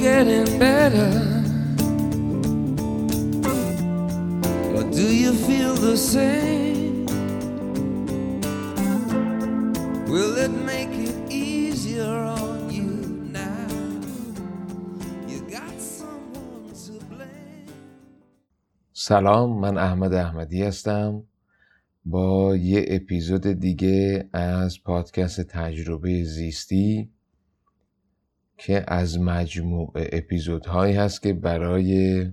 getting better? Or do you feel the same? Will it make it easier on you now? You got someone to blame. سلام من احمد احمدی هستم با یه اپیزود دیگه از پادکست تجربه زیستی که از مجموع اپیزودهایی هست که برای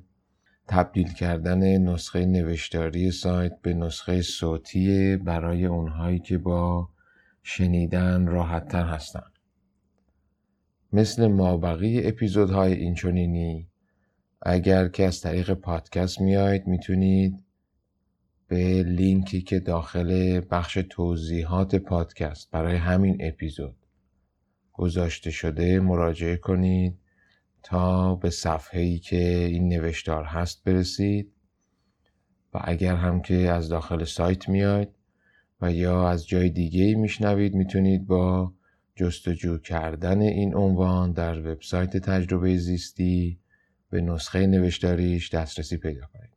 تبدیل کردن نسخه نوشتاری سایت به نسخه صوتی برای اونهایی که با شنیدن راحتتر هستن. مثل مابقی اپیزودهای اینچنینی اگر که از طریق پادکست میاید می‌تونید به لینکی که داخل بخش توضیحات پادکست برای همین اپیزود گذاشته شده مراجعه کنید تا به صفحه ای که این نوشتار هست برسید و اگر هم که از داخل سایت میاید و یا از جای دیگه ای میشنوید می‌تونید با جستجو کردن این عنوان در وبسایت تجربه زیستی به نسخه نوشتاریش دسترسی پیدا کنید.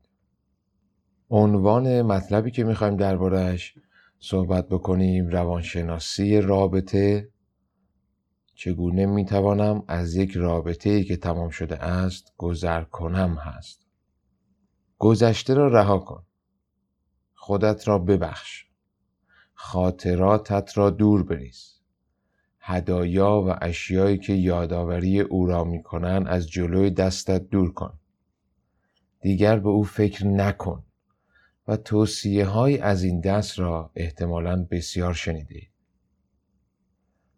عنوان مطلبی که می‌خوایم دربارهش صحبت بکنیم روانشناسی رابطه چگونه می‌توانم از یک رابطه ای که تمام شده است گذر کنم هست. گذشته را رها کن. خودت را ببخش. خاطراتت را دور بریز. هدایا و اشیایی که یادآوری او را می‌کنن از جلوی دستت دور کن. دیگر به او فکر نکن و توصیه های از این دست را احتمالاً بسیار شنیده.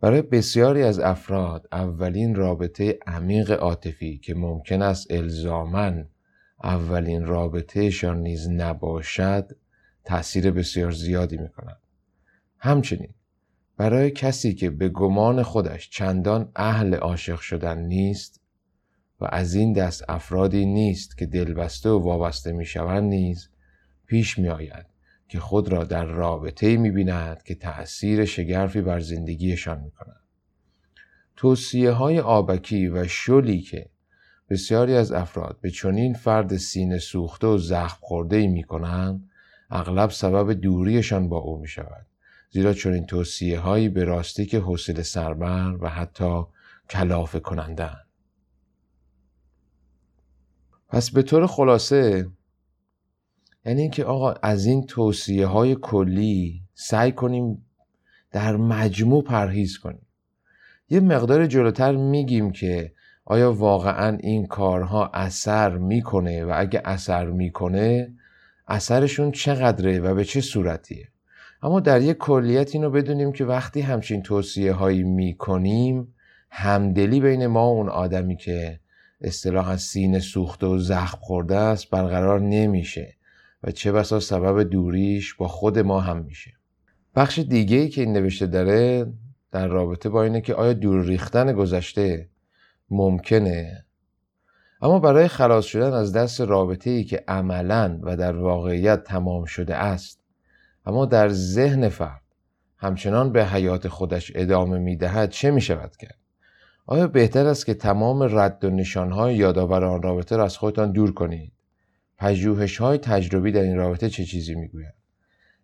برای بسیاری از افراد اولین رابطه عمیق عاطفی که ممکن است الزامن اولین رابطهشان نیز نباشد تأثیر بسیار زیادی می کند. همچنین برای کسی که به گمان خودش چندان اهل عاشق شدن نیست و از این دست افرادی نیست که دلبسته و وابسته می شوند نیز پیش می آید که خود را در رابطه می بیند که تأثیر شگرفی بر زندگیشان می کند. توصیه های آبکی و شلی که بسیاری از افراد به چنین فرد سینه سوخته و زخم خورده می کنند اغلب سبب دوریشان با او می شود. زیرا چنین توصیه هایی به راستی که حوصله سربر و حتی کلافه کنندن. پس به طور خلاصه یعنی اینکه آقا از این توصیه های کلی سعی کنیم در مجموع پرهیز کنیم. یه مقدار جلوتر میگیم که آیا واقعا این کارها اثر می‌کنه و اگه اثر می‌کنه اثرشون چقدره و به چه صورتیه؟ اما در یک کلیت اینو بدونیم که وقتی همچین توصیه هایی می‌کنیم همدلی بین ما و اون آدمی که اصطلاحا سینه سوخته و زخم خورده است برقرار نمیشه. و چه بسا سبب دوریش با خود ما هم میشه بخش دیگه ای که این نوشته داره در رابطه با اینه که آیا دور ریختن گذشته ممکنه اما برای خلاص شدن از دست رابطه ای که عملا و در واقعیت تمام شده است اما در ذهن فرد همچنان به حیات خودش ادامه می‌دهد چه می شود کرد؟ آیا بهتر است که تمام رد و نشانهای یادآور آن رابطه را از خودتان دور کنید؟ پژوهش های تجربی در این رابطه چه چیزی می‌گویند؟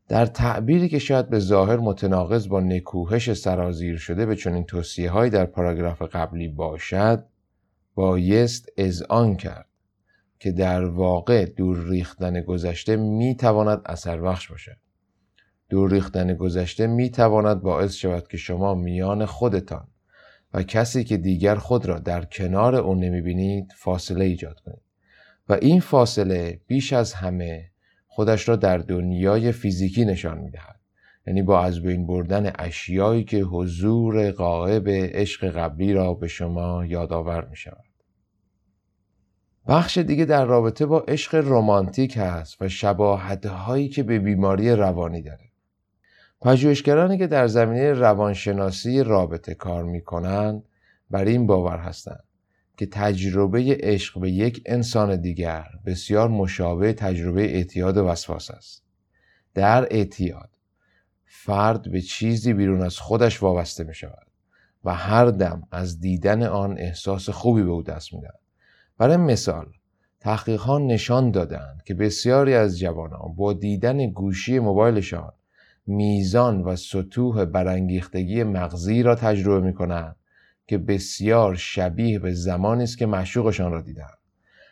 در تعبیری که شاید به ظاهر متناقض با نکوهش سرازیر شده به چنین توصیه های در پاراگراف قبلی باشد بایست اذعان کرد که در واقع دور ریختن گذشته می تواند اثر بخش باشد. دور ریختن گذشته می تواند باعث شود که شما میان خودتان و کسی که دیگر خود را در کنار او نمی بینید فاصله ایجاد کنید. و این فاصله بیش از همه خودش را در دنیای فیزیکی نشان می دهد. یعنی با از بین بردن اشیایی که حضور غائب عشق قبلی را به شما یادآور می شود. بخش دیگه در رابطه با عشق رمانتیک هست و شباهت هایی که به بیماری روانی داره. پژوهشگرانی که در زمینه روانشناسی رابطه کار می کنند بر این باور هستند که تجربه عشق به یک انسان دیگر بسیار مشابه تجربه اعتیاد و وسواس است. در اعتیاد فرد به چیزی بیرون از خودش وابسته می شود و هر دم از دیدن آن احساس خوبی به او دست می‌دهد برای مثال تحقیق ها نشان دادند که بسیاری از جوانان با دیدن گوشی موبایلشان میزان و سطوح برانگیختگی مغزی را تجربه می کنند که بسیار شبیه به زمانی است که معشوقشان را دیدند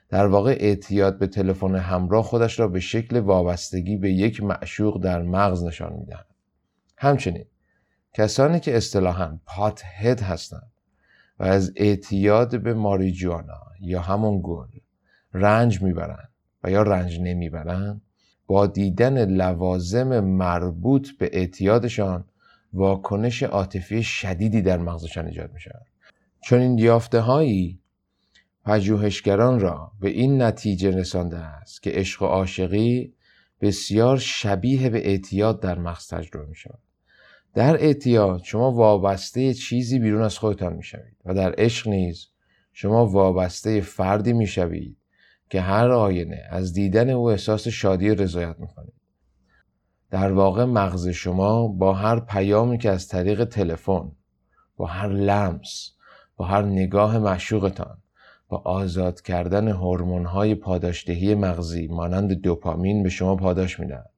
در واقع اعتیاد به تلفن همراه خودش را به شکل وابستگی به یک معشوق در مغز نشان می‌دهد. همچنین کسانی که اصطلاحا پات هد هستند و از اعتیاد به ماریجوانا یا همون گل رنج می‌برند و یا رنج نمی‌برند با دیدن لوازم مربوط به اعتیادشان واکنش عاطفی شدیدی در مغزشان ایجاد می شود. چون این یافته هایی پژوهشگران را به این نتیجه رسانده است که عشق و عاشقی بسیار شبیه به اعتیاد در مغز تجربه می شود. در اعتیاد شما وابسته چیزی بیرون از خودتان می شوید و در عشق نیز شما وابسته فردی می شوید که هر آینه از دیدن او احساس شادی و رضایت می کنید. در واقع مغز شما با هر پیامی که از طریق تلفن با هر لمس با هر نگاه معشوقتان با آزاد کردن های پاداشدهی مغزی مانند دوپامین به شما پاداش می‌دهد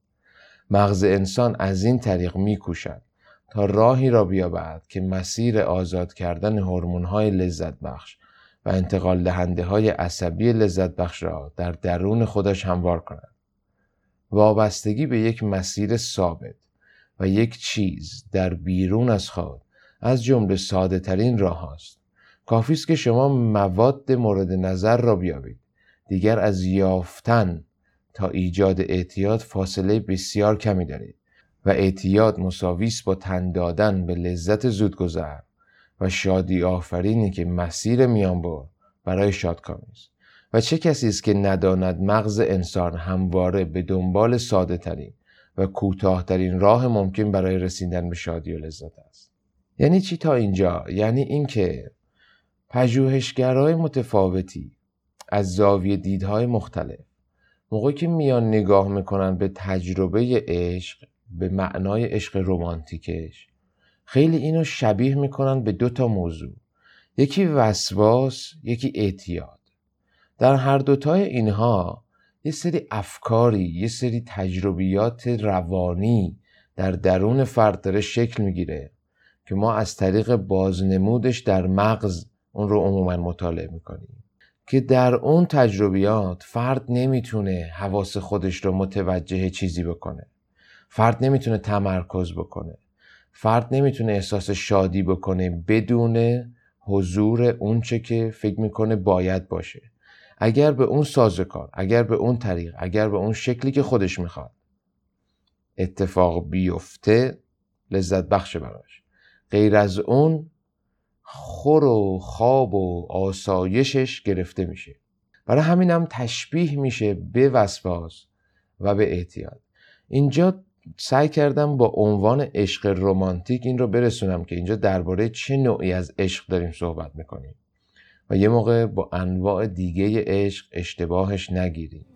مغز انسان از این طریق میکوشد تا راهی را بیابد که مسیر آزاد کردن های لذت بخش و انتقال دهنده های عصبی لذت بخش را در درون خودش هموار کند. وابستگی به یک مسیر ثابت و یک چیز در بیرون از خود از جمله ساده ترین راه است. کافی است که شما مواد مورد نظر را بیابید. دیگر از یافتن تا ایجاد اعتیاد فاصله بسیار کمی دارید و اعتیاد مساویس با تن دادن به لذت زودگذر و شادی آفرینی که مسیر میان بر برای شادکامی است و چه کسی است که نداند مغز انسان همواره به دنبال ساده ترین و کوتاهترین راه ممکن برای رسیدن به شادی و لذت است؟ یعنی چی تا اینجا؟ یعنی اینکه پژوهشگرای متفاوتی از زاویه دیدهای مختلف موقعی که میان نگاه می‌کنن به تجربه عشق به معنای عشق رمانتیکش خیلی اینو شبیه می‌کنن به دو تا موضوع. یکی وسواس یکی اعتیاد. در هر دوتای اینها یه سری افکاری یه سری تجربیات روانی در درون فرد داره شکل می‌گیره که ما از طریق بازنمودش در مغز اون رو عموما مطالعه می‌کنیم. که در اون تجربیات فرد نمی‌تونه حواس خودش رو متوجه چیزی بکنه. فرد نمی‌تونه تمرکز بکنه. فرد نمی‌تونه احساس شادی بکنه بدون حضور اونچه که فکر می‌کنه باید باشه. اگر به اون سازکار اگر به اون طریق اگر به اون شکلی که خودش می‌خواد. اتفاق بیفته لذت بخش براش. غیر از اون خور و خواب و آسایشش گرفته میشه. برای همین هم تشبیه میشه به وسواس و به اعتیاد. اینجا سعی کردم با عنوان عشق رمانتیک این رو برسونم که اینجا درباره چه نوعی از عشق داریم صحبت می‌کنیم. و یه موقع با انواع دیگه عشق اشتباهش نگیریم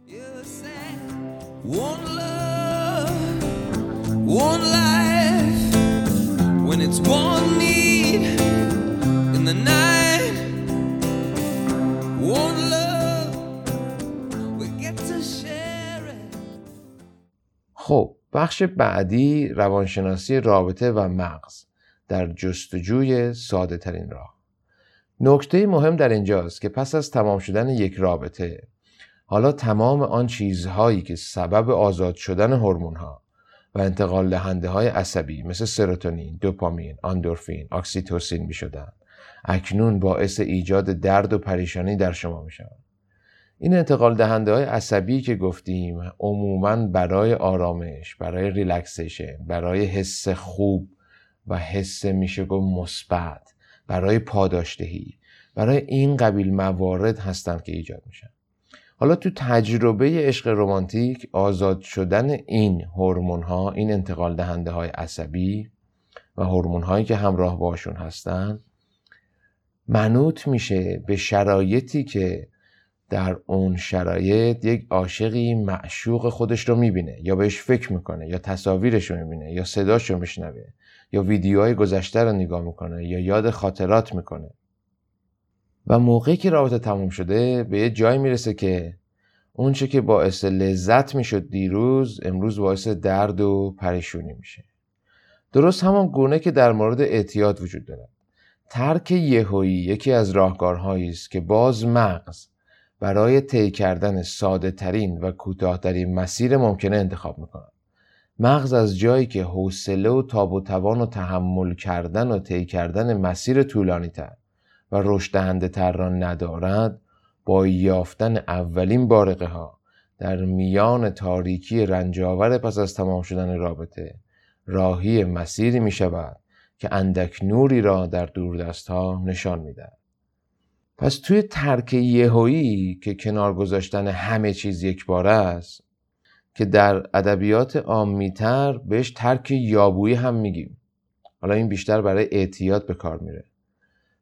خب بخش بعدی روانشناسی رابطه و مغز در جستجوی ساده ترین راه. نکته مهم در اینجاست که پس از تمام شدن یک رابطه حالا تمام آن چیزهایی که سبب آزاد شدن هورمون ها و انتقال دهنده های عصبی مثل سروتونین، دوپامین، آندورفین، اکسیتوسین می شدن. اکنون باعث ایجاد درد و پریشانی در شما می شود. این انتقال دهنده های عصبی که گفتیم عموما برای آرامش برای ریلکسیشن برای حس خوب و حس میشه گفت مثبت برای پاداشدهی برای این قبیل موارد هستند که ایجاد میشن. حالا تو تجربه عشق رمانتیک آزاد شدن این هورمون ها این انتقال دهنده های عصبی و هورمون هایی که همراه باشون هستن منوط میشه به شرایطی که در اون شرایط یک عاشقی معشوق خودش رو می‌بینه یا بهش فکر می‌کنه یا تصاویرش رو می‌بینه یا صداش رو میشنوه. یا ویدیوهای گذشته رو نگاه می‌کنه یا یاد خاطرات می‌کنه. و موقعی که رابطه تموم شده به یه جای می‌رسه که اونچه که باعث لذت می‌شد دیروز امروز باعث درد و پریشونی میشه. درست همان گونه که در مورد اعتیاد وجود دارد. ترک یهویی یکی از راهکارهایی است که باز مغز برای طی کردن ساده ترین و کوتاهترین مسیر ممکنه انتخاب می‌کند. مغز از جایی که حوصله و تاب و توان و تحمل کردن و طی کردن مسیر طولانی تر و رشد تر را ندارد با یافتن اولین بارقه ها در میان تاریکی رنجاور پس از تمام شدن رابطه راهی مسیری می شود که اندک نوری را در دوردست ها نشان می‌دهد. پس توی ترک یهویی که کنار گذاشتن همه چیز یک بار است که در ادبیات عامیتر بهش ترک یابویی هم میگیم. حالا این بیشتر برای اعتیاد به کار میره.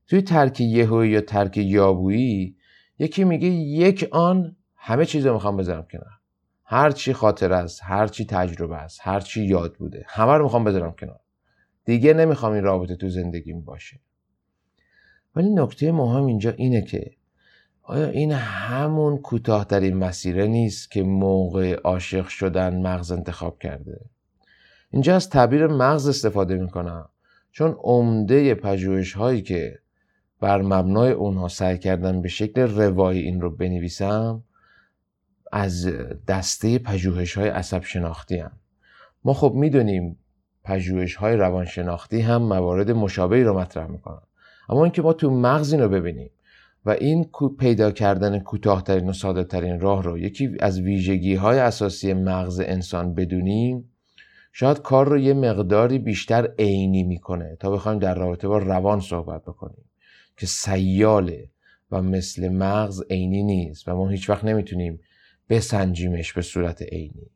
توی ترک یهویی یا ترک یابویی یکی میگه یک آن همه چیز رو می‌خوام بذارم کنار. هر چی خاطر است هر چی تجربه است هر چی یاد بوده همه رو می‌خوام بذارم کنار. دیگه نمی‌خوام این رابطه تو زندگیم باشه. ولی نکته مهم اینجا اینه که آیا این همون کوتاهترین مسیره نیست که موقع عاشق شدن مغز انتخاب کرده اینجا از تعبیر مغز استفاده می‌کنم چون عمده پژوهش هایی که بر مبنای اونها سعی کردن به شکل روایی این رو بنویسم از دسته پژوهش های عصب شناختی هم. ما خب می‌دونیم پژوهش های روانشناختی هم موارد مشابهی رو مطرح می‌کنن اما اینکه ما تو مغز این رو ببینیم و این پیدا کردن کوتاهترین و ساده ترین راه رو یکی از ویژگی های اساسی مغز انسان بدونیم شاید کار رو یه مقداری بیشتر عینی می‌کنه تا بخوایم در رابطه با روان صحبت بکنیم که سیاله و مثل مغز عینی نیست و ما هیچ وقت نمی‌تونیم بسنجیمش به صورت عینی.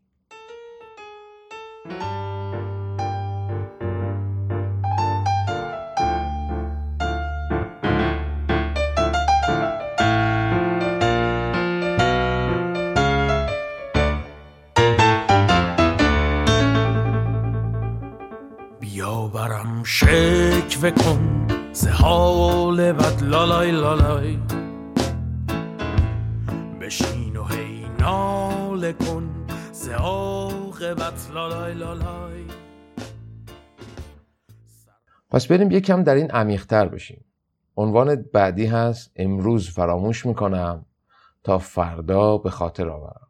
شکوه کن ز حال بد لالای لالای. بشین و هی ناله کن ز عاقبت لالای لالای. پس بریم یکم در این عمیقتر بشیم. عنوان بعدی هست امروز فراموش می‌کنم تا فردا به خاطر آورم.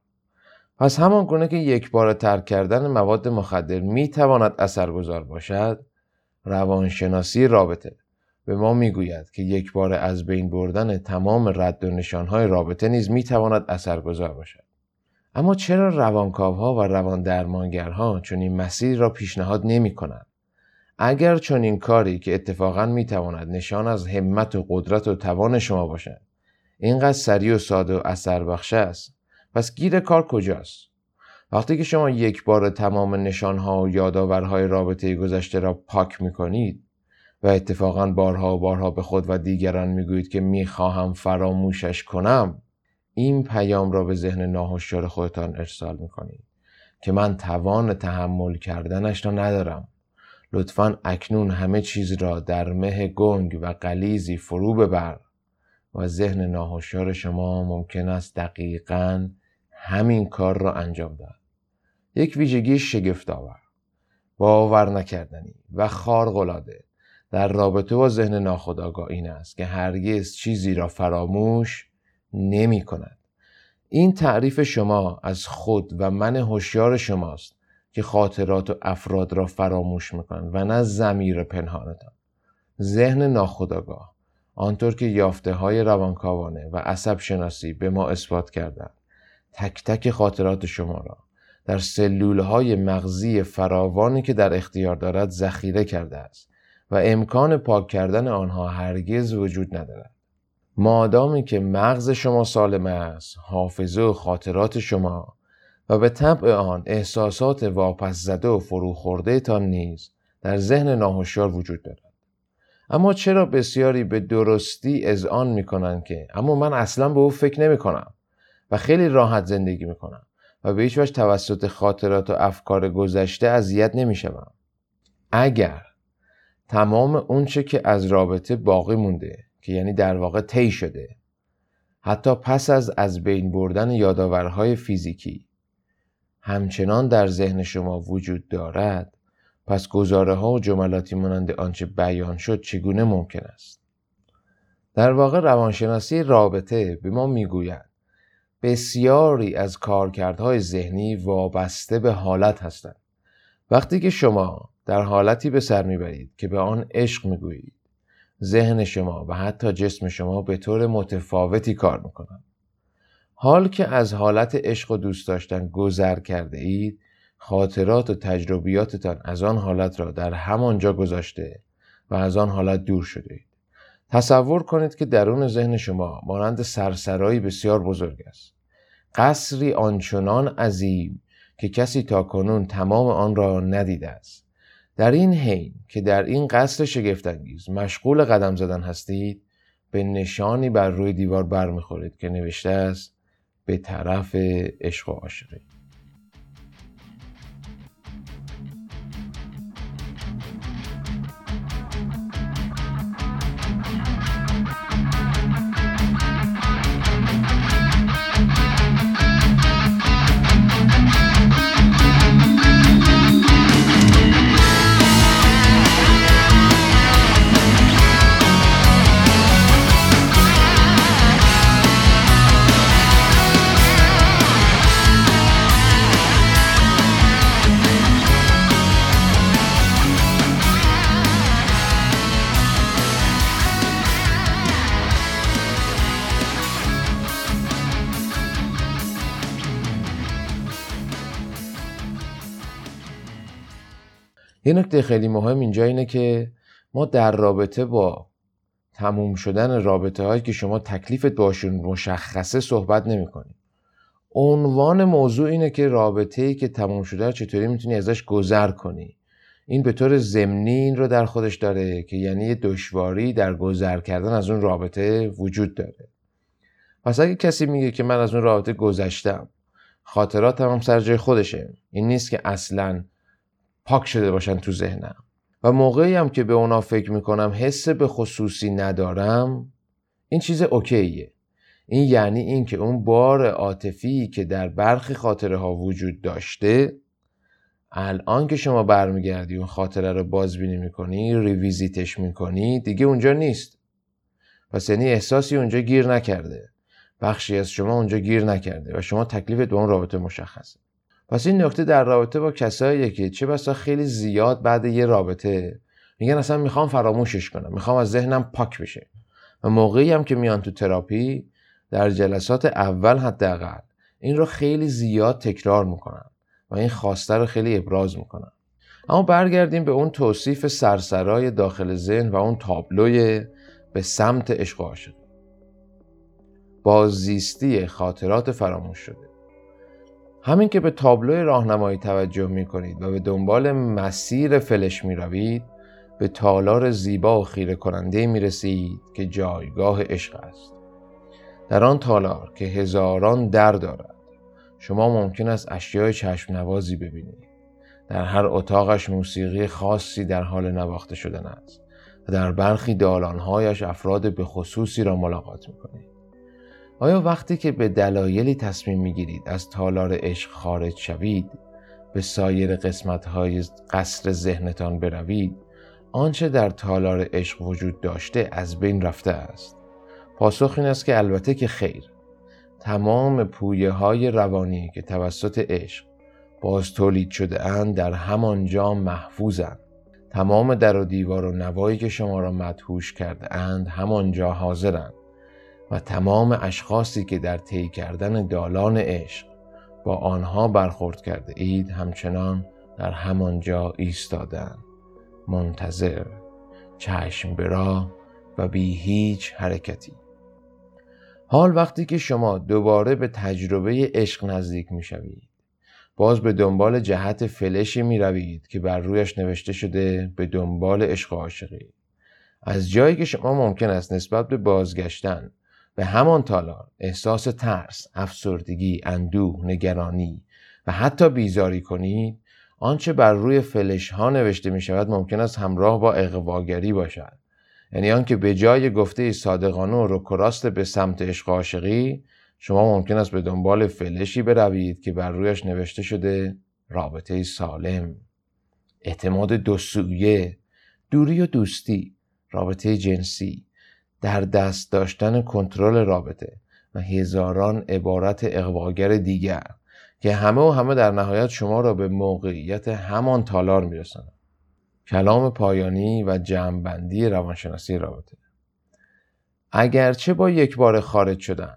پس همان گونه که یک بار ترک کردن مواد مخدر می تواند اثرگذار باشد روانشناسی رابطه. به ما می‌گوید که یک بار از بین بردن تمام رد و نشانهای رابطه نیز می‌تواند اثرگذار باشد. اما چرا روانکاوها و روان درمانگرها چون این مسیر را پیشنهاد نمی کنند؟ اگر چون این کاری که اتفاقا می‌تواند نشان از همت و قدرت و توان شما باشد اینقدر سریع و ساده و اثر بخش است پس گیر کار کجاست؟ وقتی که شما یک بار تمام نشانها و یادآورهای رابطه گذشته را پاک می‌کنید و اتفاقا بارها و بارها به خود و دیگران می‌گویید که می‌خواهم فراموشش کنم این پیام را به ذهن ناهشیار خودتان ارسال می‌کنید که من توان تحمل کردنش را ندارم. لطفا اکنون همه چیز را در مه گنگ و قلیزی فرو ببر و ذهن ناهشیار شما ممکن است دقیقا همین کار را انجام دهد. یک ویژگی شگفت آور باور نکردنی و خارق‌العاده در رابطه با ذهن ناخودآگاه این است که هرگز چیزی را فراموش نمی کند. این تعریف شما از خود و من هوشیار شماست که خاطرات و افراد را فراموش می‌کنند و نه زمیر پنهانتان ذهن ناخودآگاه آنطور که یافته های روانکاوانه و عصب شناسی به ما اثبات کردند تک تک خاطرات شما را در سلول های مغزی فراوانی که در اختیار دارد ذخیره کرده است و امکان پاک کردن آنها هرگز وجود ندارد. مادامی که مغز شما سالم است، حافظه و خاطرات شما و به طبع آن احساسات واپس زده و فروخورده تان نیز در ذهن ناهوشیار وجود دارد. اما چرا بسیاری به درستی آن می کنند که اما من اصلا به او فکر نمی کنم و خیلی راحت زندگی می کنم و به هیچ وجه توسط خاطرات و افکار گذشته اذیت نمی اگر تمام اونچه که از رابطه باقی مونده که یعنی در واقع طی شده حتی پس از از بین بردن یادآورهای فیزیکی همچنان در ذهن شما وجود دارد پس گزاره ها و جملاتی مانند آنچه بیان شد چگونه ممکن است؟ در واقع روانشناسی رابطه به ما می‌گوید بسیاری از کارکردهای ذهنی وابسته به حالت هستند وقتی که شما در حالتی به سر می‌برید که به آن عشق می‌گویید ذهن شما و حتی جسم شما به طور متفاوتی کار می‌کنند حال که از حالت عشق و دوست داشتن گذر کرده اید خاطرات و تجربیاتتان از آن حالت را در همانجا گذاشته و از آن حالت دور شده اید. تصور کنید که درون ذهن شما مانند سرسرایی بسیار بزرگ است. قصری آنچنان عظیم که کسی تا کنون تمام آن را ندیده است. در این حین که در این قصر شگفتانگیز مشغول قدم زدن هستید به نشانی بر روی دیوار برمیخورید که نوشته است به طرف عشق و عاشقی یه نکته خیلی مهم اینجا اینه که ما در رابطه با تموم شدن رابطه هایی که شما تکلیفت باشون مشخصه صحبت نمی کنیم. عنوان موضوع اینه که رابطه ای که تموم شده چطوری می‌تونی ازش گذر کنی. این به طور ضمنی این رو در خودش داره که یعنی دشواری در گذر کردن از اون رابطه وجود داره. پس اگه کسی میگه که من از اون رابطه گذشتم خاطراتم هم سر جای خودشه. این نیست که اصلا پاک شده باشن تو ذهنم. و موقعی هم که به اونا فکر می‌کنم حس به خصوصی ندارم این چیز اوکیه. این یعنی اینکه اون بار عاطفی که در برخی خاطره ها وجود داشته الان که شما برمیگردی اون خاطره رو بازبینی می‌کنی ریویزیتش می‌کنی دیگه اونجا نیست. پس یعنی احساسی اونجا گیر نکرده. بخشی از شما اونجا گیر نکرده و شما تکلیفت به اون رابطه مشخصه. پس این نکته در رابطه با کساییه که چه بسا خیلی زیاد بعد یه رابطه میگن اصلا می‌خوام فراموشش کنم می‌خوام از ذهنم پاک بشه. و موقعی هم که میان تو تراپی در جلسات اول حداقل این رو خیلی زیاد تکرار می‌کنن و این خواسته رو خیلی ابراز می‌کنن. اما برگردیم به اون توصیف سرسرای داخل ذهن و اون تابلوی به سمت عشق و عاشقی باززیستی خاطرات فراموش شده. همین که به تابلوی راهنمایی توجه می کنید و به دنبال مسیر فلش می روید به تالار زیبا و خیره کننده می رسید که جایگاه عشق است. در آن تالار که هزاران در دارد. شما ممکن است اشیای چشم نوازی ببینید. در هر اتاقش موسیقی خاصی در حال نواخته شدن است و در برخی دالانهایش افراد به خصوصی را ملاقات می کنید آیا وقتی که به دلایلی تصمیم می‌گیرید از تالار عشق خارج شوید به سایر قسمت های قصر ذهنتان بروید آنچه در تالار عشق وجود داشته از بین رفته است؟ پاسخ این است که البته که خیر. تمام پویه های روانی که توسط عشق باز تولید شده اند در همان جا محفوظند. تمام در و دیوار و نوایی که شما را مدهوش کرده اند همانجا حاضرند. و تمام اشخاصی که در طی کردن دالان عشق با آنها برخورد کرده اید همچنان در همانجا ایستادن منتظر چشم برا و بی هیچ حرکتی. حال وقتی که شما دوباره به تجربه عشق نزدیک می شوید باز به دنبال جهت فلشی می روید که بر رویش نوشته شده به دنبال عشق عاشقی. از جایی که شما ممکن است نسبت به بازگشتن به همان تالار احساس ترس، افسردگی، اندوه، نگرانی و حتی بیزاری کنید آنچه بر روی فلش ها نوشته می شود ممکن است همراه با اقواگری باشد. یعنی آنکه به جای گفته صادقانه و رکراست به سمت عشق عاشقی شما ممکن است به دنبال فلشی بروید که بر رویش نوشته شده رابطه سالم. اعتماد دو سویه دوری و دوستی رابطه جنسی. در دست داشتن کنترل رابطه و هزاران عبارت اقواگر دیگر که همه و همه در نهایت شما را به موقعیت همان تالار می‌رسند کلام پایانی و جمعبندی روانشناسی رابطه. اگرچه با یک بار خارج شدن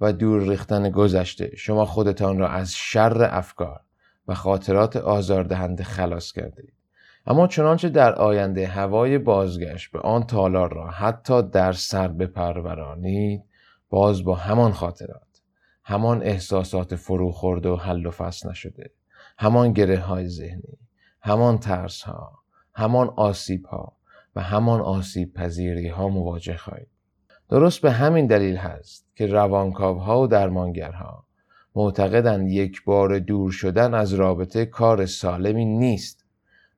و دور ریختن گذشته شما خودتان را از شر افکار و خاطرات آزاردهنده خلاص کردید اما چنانچه در آینده هوای بازگشت به آن تالار را حتی در سر بپرورانید باز با همان خاطرات همان احساسات فرو خورده و حل و فصل نشده همان گره های ذهنی همان ترس ها همان آسیب ها و همان آسیب پذیری ها مواجه خواهید. درست به همین دلیل هست که روانکاو ها و درمانگرها معتقدند یک بار دور شدن از رابطه کار سالمی نیست.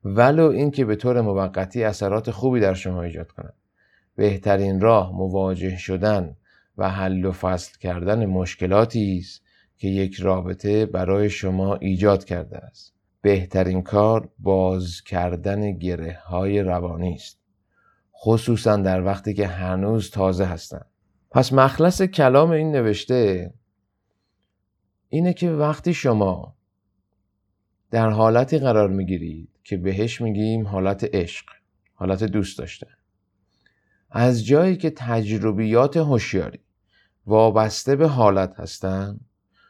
ولو اینکه به طور موقتی اثرات خوبی در شما ایجاد کند بهترین راه مواجه شدن و حل و فصل کردن مشکلاتی است که یک رابطه برای شما ایجاد کرده است. بهترین کار باز کردن گره های روانی است. خصوصا در وقتی که هنوز تازه هستند. پس مخلص کلام این نوشته اینه که وقتی شما در حالتی قرار می‌گیرید که بهش میگیم حالت عشق حالت دوست داشتن. از جایی که تجربیات هوشیاری وابسته به حالت هستن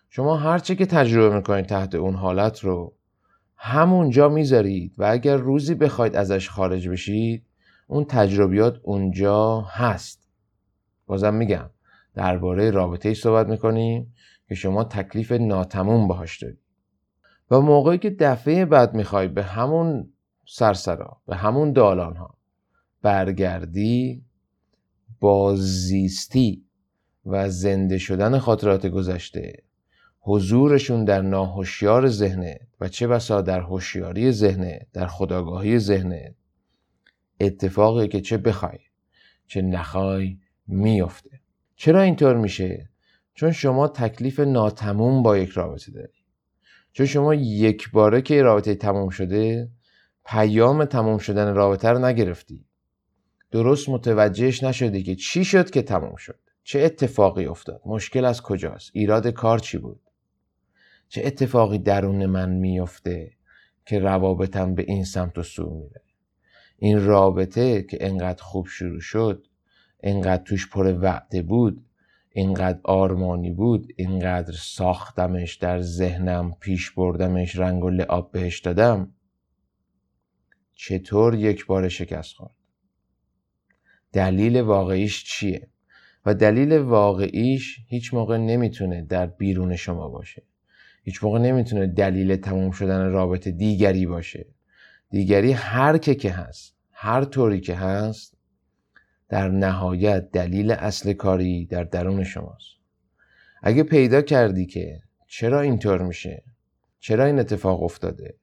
شما هرچه که تجربه می‌کنید تحت اون حالت رو همونجا می‌ذارید و اگر روزی بخواید ازش خارج بشید اون تجربیات اونجا هست. بازم میگم درباره رابطه ای صحبت می‌کنیم که شما تکلیف ناتموم باهاش دارید. و موقعی که دفعه بعد می‌خوای به همون سرسرا به همون دالان ها برگردی باززیستی و زنده شدن خاطرات گذشته حضورشون در ناهوشیار ذهنت و چه بسا در هوشیاری ذهنت در خداگاهی ذهنت اتفاقی که چه بخوای چه نخوای میفته چرا اینطور میشه؟ چون شما تکلیف ناتموم با یک رابطه داری. چون شما یک باره که رابطه تموم شده پیام تموم شدن رابطه رو نگرفتی. درست متوجهش نشدی که چی شد که تموم شد. چه اتفاقی افتاد؟ مشکل از کجاست؟ ایراد کار چی بود؟ چه اتفاقی درون من میفته که روابطم به این سمت و سو میره؟ این رابطه که انقدر خوب شروع شد انقدر توش پر وعده بود اینقدر آرمانی بود اینقدر ساختمش در ذهنم پیش بردمش رنگ و لعاب بهش دادم. چطور یک بار شکست خورد؟ دلیل واقعیش چیه؟ و دلیل واقعیش هیچ موقع نمی‌تونه در بیرون شما باشه. هیچ موقع نمی‌تونه دلیل تموم شدن رابطه دیگری باشه. دیگری هر که که هست هر طوری که هست در نهایت دلیل اصل کاری در درون شماست. اگه پیدا کردی که چرا اینطور میشه؟ چرا این اتفاق افتاده؟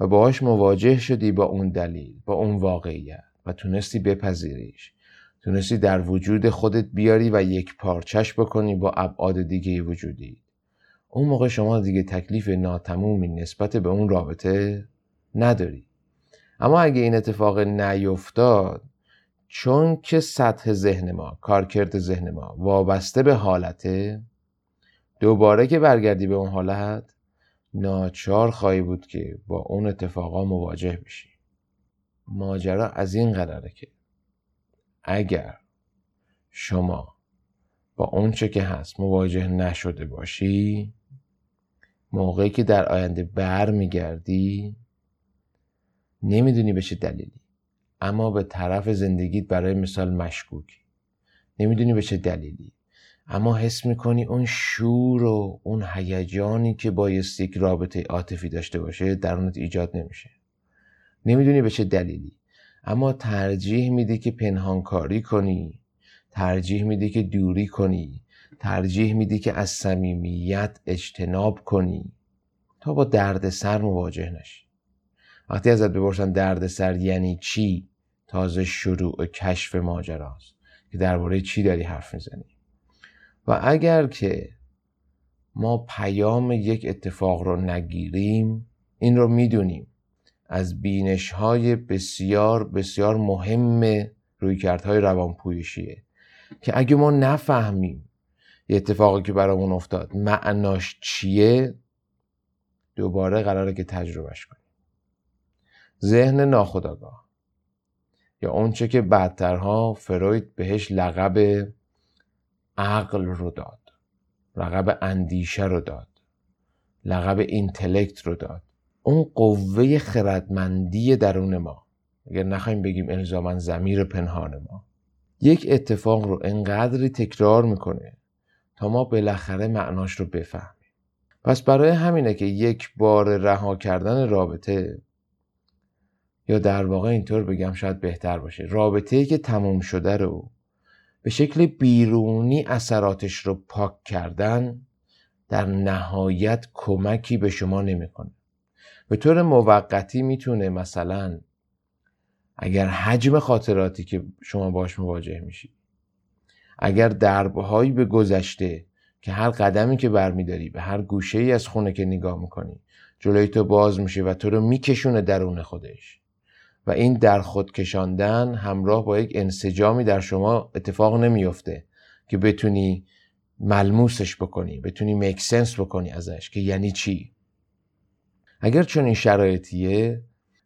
و باهاش مواجه شدی با اون دلیل با اون واقعیت و تونستی بپذیریش. تونستی در وجود خودت بیاری و یک پارچش بکنی با ابعاد دیگه وجودی. اون موقع شما دیگه تکلیف ناتمومی نسبت به اون رابطه نداری. اما اگه این اتفاق نیفتاد چون که سطح ذهن ما کارکرد ذهن ما وابسته به حالته دوباره که برگردی به اون حالت ناچار خواهی بود که با اون اتفاقا مواجه بشی. ماجرا از این قراره که اگر شما با اون چه که هست مواجه نشده باشی موقعی که در آینده بر میگردی نمی‌دونی به چه دلیلی. اما به طرف زندگیت برای مثال مشکوکی نمی‌دونی به چه دلیلی. اما حس می‌کنی اون شور و اون هیجانی که بایست یک رابطه عاطفی داشته باشه درونت ایجاد نمیشه. نمی‌دونی به چه دلیلی. اما ترجیح میدی که پنهانکاری کنی ترجیح میدی که دوری کنی ترجیح میدی که از صمیمیت اجتناب کنی تا با درد سر مواجه نشی. وقتی ازت بپرسن دردسر یعنی چی تازه شروع کشف ماجراست که درباره چی داری حرف می‌زنی. و اگر که ما پیام یک اتفاق رو نگیریم این رو می‌دونیم. از بینش های بسیار بسیار مهم رویکردهای روانپویشیه که اگه ما نفهمیم یه اتفاقی که برامون افتاد معناش چیه دوباره قراره که تجربهش کنیم. ذهن ناخداگاه یا اونچه که بعدترها فروید بهش لقب عقل رو داد لقب اندیشه رو داد لقب اینتلکت رو داد. اون قوه خردمندی درون ما اگر نخواهیم بگیم الزاما زمیر پنهان ما یک اتفاق رو انقدری تکرار می‌کنه تا ما بالاخره معناش رو بفهمیم. پس برای همینه که یک بار رها کردن رابطه یا در واقع اینطور بگم شاید بهتر باشه. رابطه ای که تموم شده رو به شکل بیرونی اثراتش رو پاک کردن در نهایت کمکی به شما نمی‌کنه. به طور موقتی می‌تونه مثلا اگر حجم خاطراتی که شما باش مواجه میشی اگر دربهایی به گذشته که هر قدمی که برمیداری به هر گوشه ای از خونه که نگاه می‌کنی جلوی تو باز میشه و تو رو میکشونه درون خودش. و این در خود کشاندن همراه با یک انسجامی در شما اتفاق نمیفته که بتونی ملموسش بکنی بتونی مکسنس بکنی ازش که یعنی چی؟ اگر چون این شرایطیه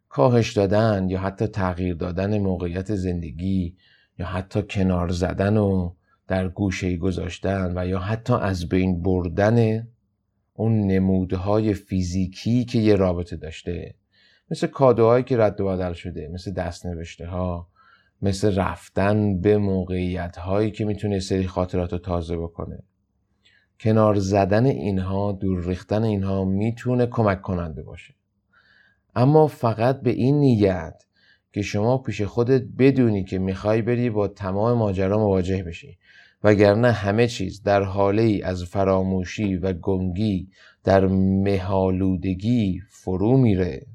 کاهش دادن یا حتی تغییر دادن موقعیت زندگی یا حتی کنار زدن و در گوشه گذاشتن و یا حتی از بین بردن اون نمودهای فیزیکی که یه رابطه داشته مثل کادوهایی که رد و بدل شده مثل دست نوشته ها مثل رفتن به موقعیت هایی که می‌تونه سری خاطرات رو تازه بکنه. کنار زدن اینها دور ریختن اینها می‌تونه کمک کننده باشه. اما فقط به این نیت که شما پیش خودت بدونی که می‌خوای بری با تمام ماجرا مواجه بشی وگرنه همه چیز در حاله از فراموشی و گنگی در مهالودگی فرو میره.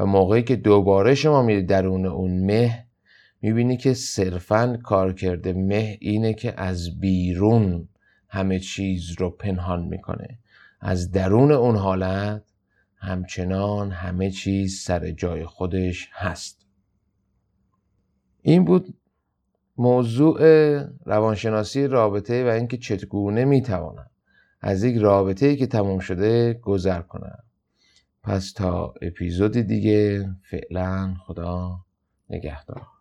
و موقعی که دوباره شما میری درون اون مه می‌بینی که صرفا کار کرده مه اینه که از بیرون همه چیز رو پنهان می‌کنه. از درون اون حالت همچنان همه چیز سر جای خودش هست. این بود موضوع روانشناسی رابطه و اینکه چگونه می‌توانم از یک رابطه که تموم شده گذر کنم. پس تا اپیزود دیگه فعلا خدا نگهدار.